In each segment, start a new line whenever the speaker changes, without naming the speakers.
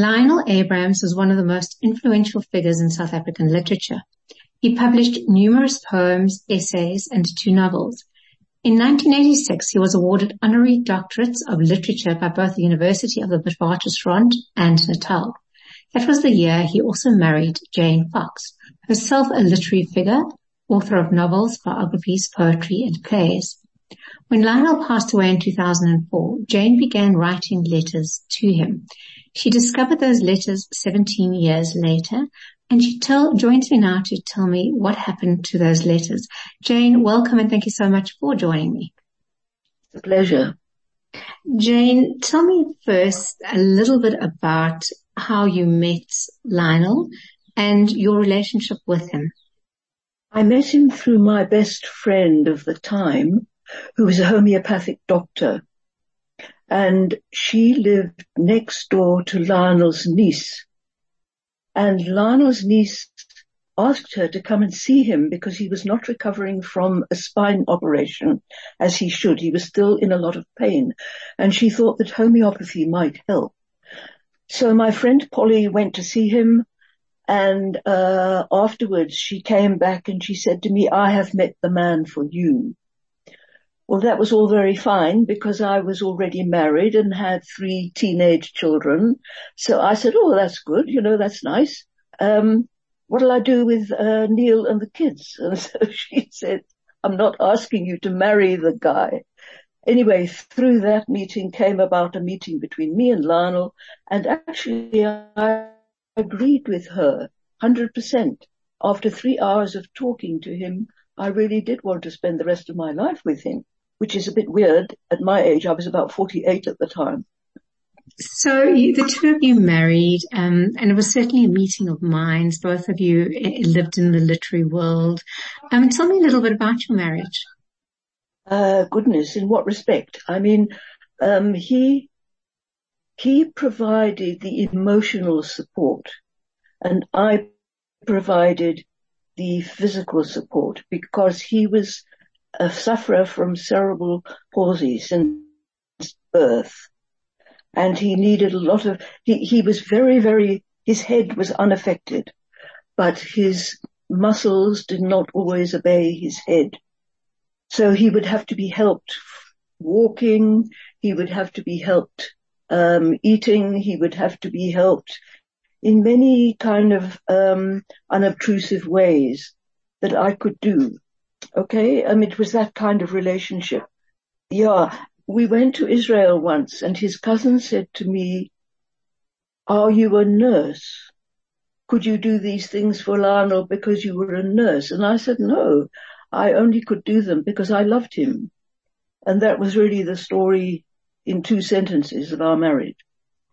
Lionel Abrahams was one of the most influential figures in South African literature. He published numerous poems, essays, and two novels. In 1986, he was awarded honorary doctorates of literature by both the University of the Witwatersrand and Natal. That was the year he also married Jane Fox, herself a literary figure, author of novels, biographies, poetry, and plays. When Lionel passed away in 2004, Jane began writing letters to him. She discovered those letters 17 years later and she tell, joins me now to tell me what happened to those letters. Jane, welcome and thank you so much for joining me.
It's a pleasure.
Jane, tell me first a little bit about how you met Lionel and your relationship with him.
I met him through my best friend of the time, who was a homeopathic doctor. And she lived next door to Lionel's niece. And Lionel's niece asked her to come and see him because he was not recovering from a spine operation as he should. He was still in a lot of pain. And she thought that homeopathy might help. So my friend Polly went to see him and uh, afterwards she came back and she said to me, I have met the man for you. Well, that was all very fine because I was already married and had three teenage children. So I said, oh, that's good. You know, that's nice. Um, what'll I do with uh, Neil and the kids? And so she said, I'm not asking you to marry the guy. Anyway, through that meeting came about a meeting between me and Lionel and actually I agreed with her 100%. After three hours of talking to him, I really did want to spend the rest of my life with him, which is a bit weird. At my age, I was about 48 at the time.
So you, the two of you married, um, and it was certainly a meeting of minds. Both of you eh, lived in the literary world. Um, tell me a little bit about your marriage.
Uh, goodness, in what respect? I mean, um, he he provided the emotional support and I provided the physical support because he was a sufferer from cerebral palsy since birth. And he needed a lot of, he, he was very, very, his head was unaffected, but his muscles did not always obey his head. So he would have to be helped walking. He would have to be helped um, eating. He would have to be helped in many kind of um, unobtrusive ways that I could do. Okay, mean it was that kind of relationship. Yeah, we went to Israel once, and his cousin said to me, "Are you a nurse? Could you do these things for Lionel because you were a nurse?" And I said, "No, I only could do them because I loved him." And that was really the story in two sentences of our marriage.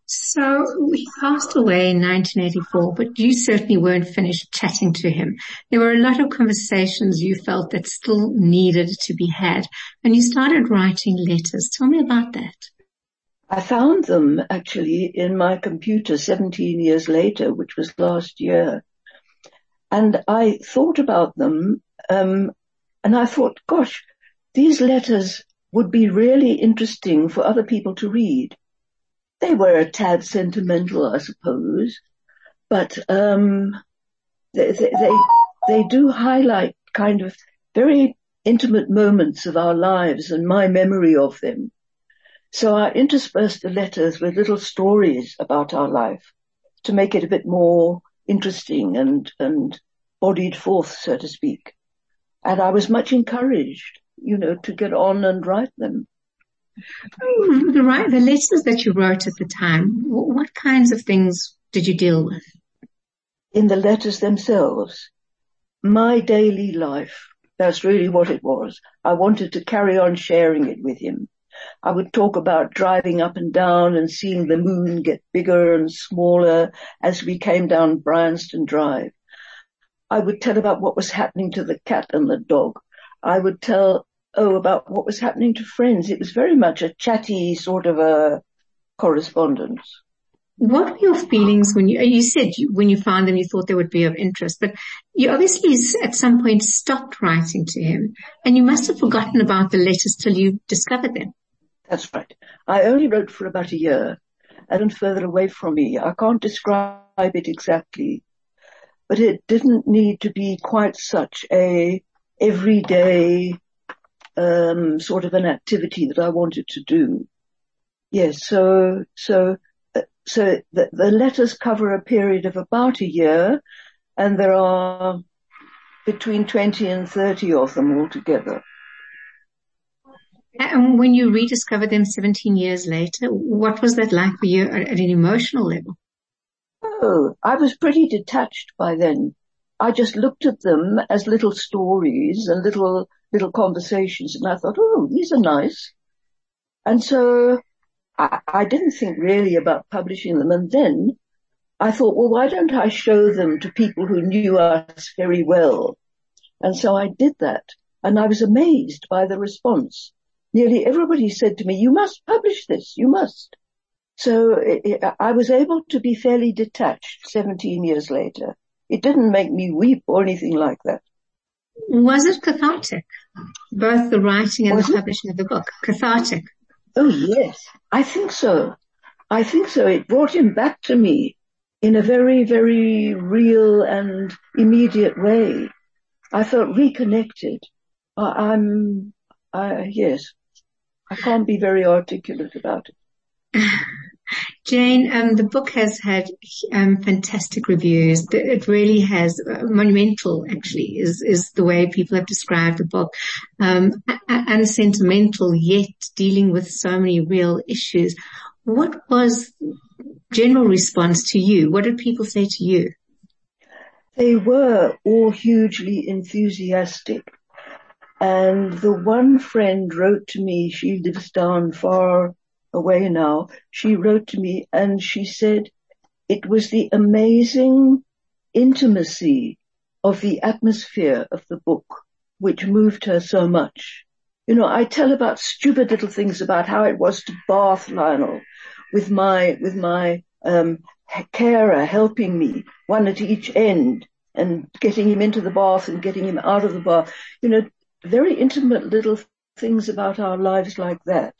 So he passed away in 1984, but you certainly weren't finished chatting to him. There were a lot of conversations you felt that still needed to be had, and you started writing letters. Tell me about that.
I found them actually in my computer 17 years later, which was last year. And I thought about them, um, and I thought, gosh, these letters would be really interesting for other people to read. They were a tad sentimental, I suppose, but um, they, they, they, they do highlight kind of very intimate moments of our lives and my memory of them. So I interspersed the letters with little stories about our life to make it a bit more interesting and, and bodied forth, so to speak. And I was much encouraged you know, to get on and write them.
The, right, the letters that you wrote at the time, what kinds of things did you deal with?
In the letters themselves, my daily life, that's really what it was. I wanted to carry on sharing it with him. I would talk about driving up and down and seeing the moon get bigger and smaller as we came down Bryanston Drive. I would tell about what was happening to the cat and the dog. I would tell, oh, about what was happening to friends. It was very much a chatty sort of a correspondence.
What were your feelings when you, you said you, when you found them, you thought they would be of interest, but you obviously at some point stopped writing to him and you must have forgotten about the letters till you discovered them.
That's right. I only wrote for about a year and further away from me. I can't describe it exactly, but it didn't need to be quite such a everyday um, sort of an activity that I wanted to do. Yes, so so so the, the letters cover a period of about a year, and there are between 20 and 30 of them altogether.
And when you rediscovered them 17 years later, what was that like for you at, an emotional level?
Oh, I was pretty detached by then. I just looked at them as little stories and little, little conversations and I thought, oh, these are nice. And so I, I didn't think really about publishing them. And then I thought, well, why don't I show them to people who knew us very well? And so I did that. And I was amazed by the response. Nearly everybody said to me, you must publish this, you must. So I was able to be fairly detached 17 years later. It didn't make me weep or anything like that.
Was it cathartic? Both the writing and was the it? publishing of the book. Cathartic.
Oh yes, I think so. I think so. It brought him back to me in a very, very real and immediate way. I felt reconnected. I, I'm, I, yes, I can't be very articulate about it.
Jane, um, the book has had um, fantastic reviews. It really has uh, monumental. Actually, is is the way people have described the book, um, and sentimental yet dealing with so many real issues. What was general response to you? What did people say to you?
They were all hugely enthusiastic. And the one friend wrote to me, she lives down far away now, she wrote to me and she said it was the amazing intimacy of the atmosphere of the book which moved her so much. You know, I tell about stupid little things about how it was to bath Lionel with my, with my, um, carer helping me, one at each end and getting him into the bath and getting him out of the bath. You know, very intimate little things about our lives like that.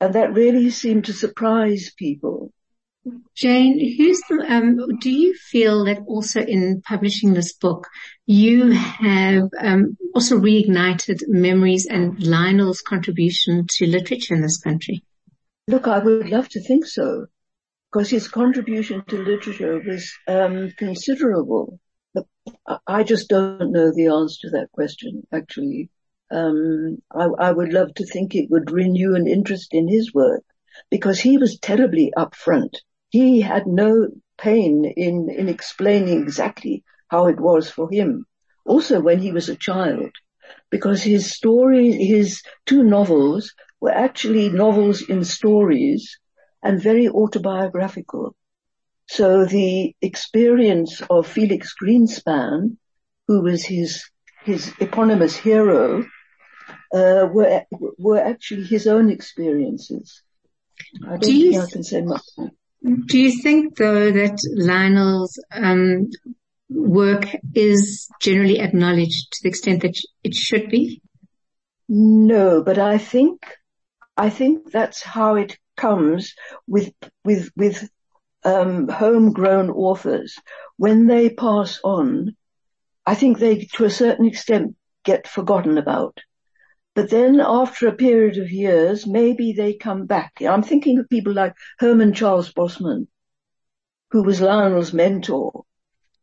And that really seemed to surprise people.
Jane, who's the, um, do you feel that also in publishing this book, you have um, also reignited memories and Lionel's contribution to literature in this country?
Look, I would love to think so, because his contribution to literature was um, considerable. But I just don't know the answer to that question, actually. Um, I, I, would love to think it would renew an interest in his work because he was terribly upfront. He had no pain in, in explaining exactly how it was for him. Also when he was a child, because his story, his two novels were actually novels in stories and very autobiographical. So the experience of Felix Greenspan, who was his, his eponymous hero, uh, were were actually his own experiences. I don't do think I can say much.
Do you think though that Lionel's um, work is generally acknowledged to the extent that it should be?
No, but I think I think that's how it comes with with with um, homegrown authors when they pass on. I think they, to a certain extent, get forgotten about. But then after a period of years, maybe they come back. I'm thinking of people like Herman Charles Bosman, who was Lionel's mentor.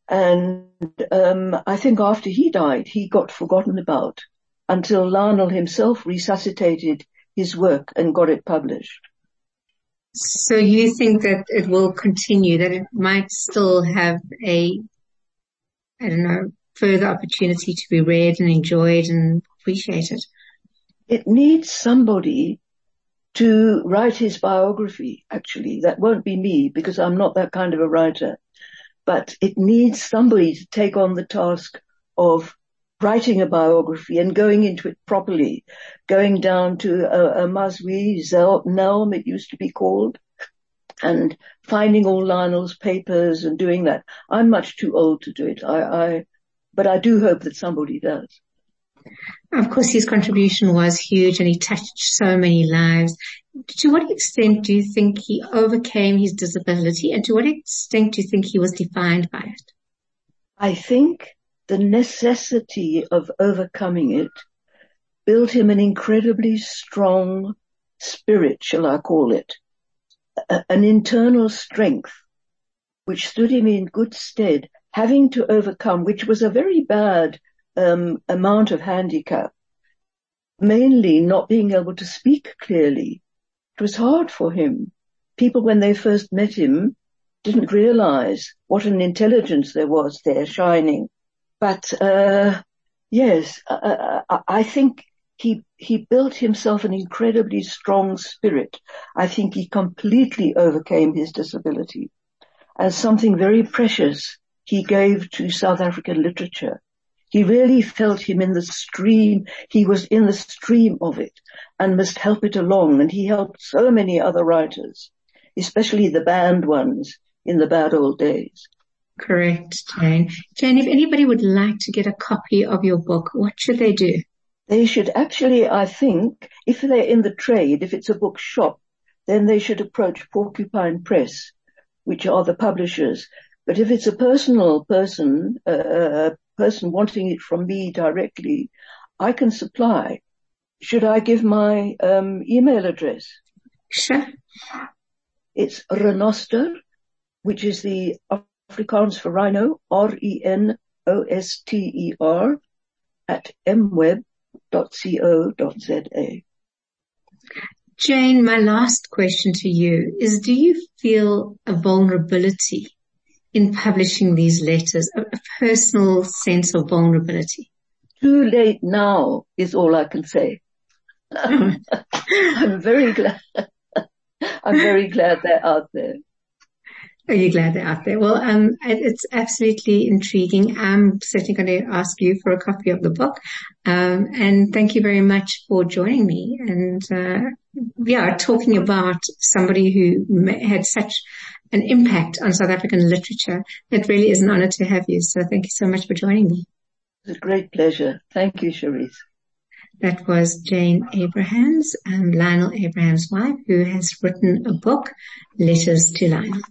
And um, I think after he died, he got forgotten about until Lionel himself resuscitated his work and got it published.
So you think that it will continue, that it might still have a, I don't know, further opportunity to be read and enjoyed and appreciated?
It needs somebody to write his biography, actually. That won't be me because I'm not that kind of a writer. But it needs somebody to take on the task of writing a biography and going into it properly, going down to a, Amazwi, Nelm, it used to be called, and finding all Lionel's papers and doing that. I'm much too old to do it. I, I, but I do hope that somebody does.
Of course, his contribution was huge and he touched so many lives. To what extent do you think he overcame his disability and to what extent do you think he was defined by it?
I think the necessity of overcoming it built him an incredibly strong spirit, shall I call it, a, an internal strength which stood him in good stead, having to overcome, which was a very bad um, amount of handicap, mainly not being able to speak clearly. It was hard for him. People, when they first met him, didn't realize what an intelligence there was there shining. But, uh, yes, uh, I think he, he built himself an incredibly strong spirit. I think he completely overcame his disability as something very precious he gave to South African literature. He really felt him in the stream. He was in the stream of it and must help it along. And he helped so many other writers, especially the banned ones in the bad old days.
Correct, Jane. Jane, if anybody would like to get a copy of your book, what should they do?
They should actually, I think, if they're in the trade, if it's a bookshop, then they should approach Porcupine Press, which are the publishers. But if it's a personal person, uh, a person wanting it from me directly, I can supply. Should I give my um, email address?
Sure.
It's Renoster, which is the Afrikaans for rhino, R-E-N-O-S-T-E-R, at mweb www.co.za.
Jane, my last question to you is, do you feel a vulnerability in publishing these letters, a, a personal sense of vulnerability?
Too late now is all I can say. I'm very glad. I'm very glad they're out there.
Are you glad they're out there? Well, um, it's absolutely intriguing. I'm certainly going to ask you for a copy of the book. Um, and thank you very much for joining me and, uh, yeah, talking about somebody who had such an impact on South African literature. It really is an honor to have you. So thank you so much for joining me.
It's a great pleasure. Thank you, Cherise.
That was Jane Abrahams, um, Lionel Abrahams' wife, who has written a book, Letters to Lionel.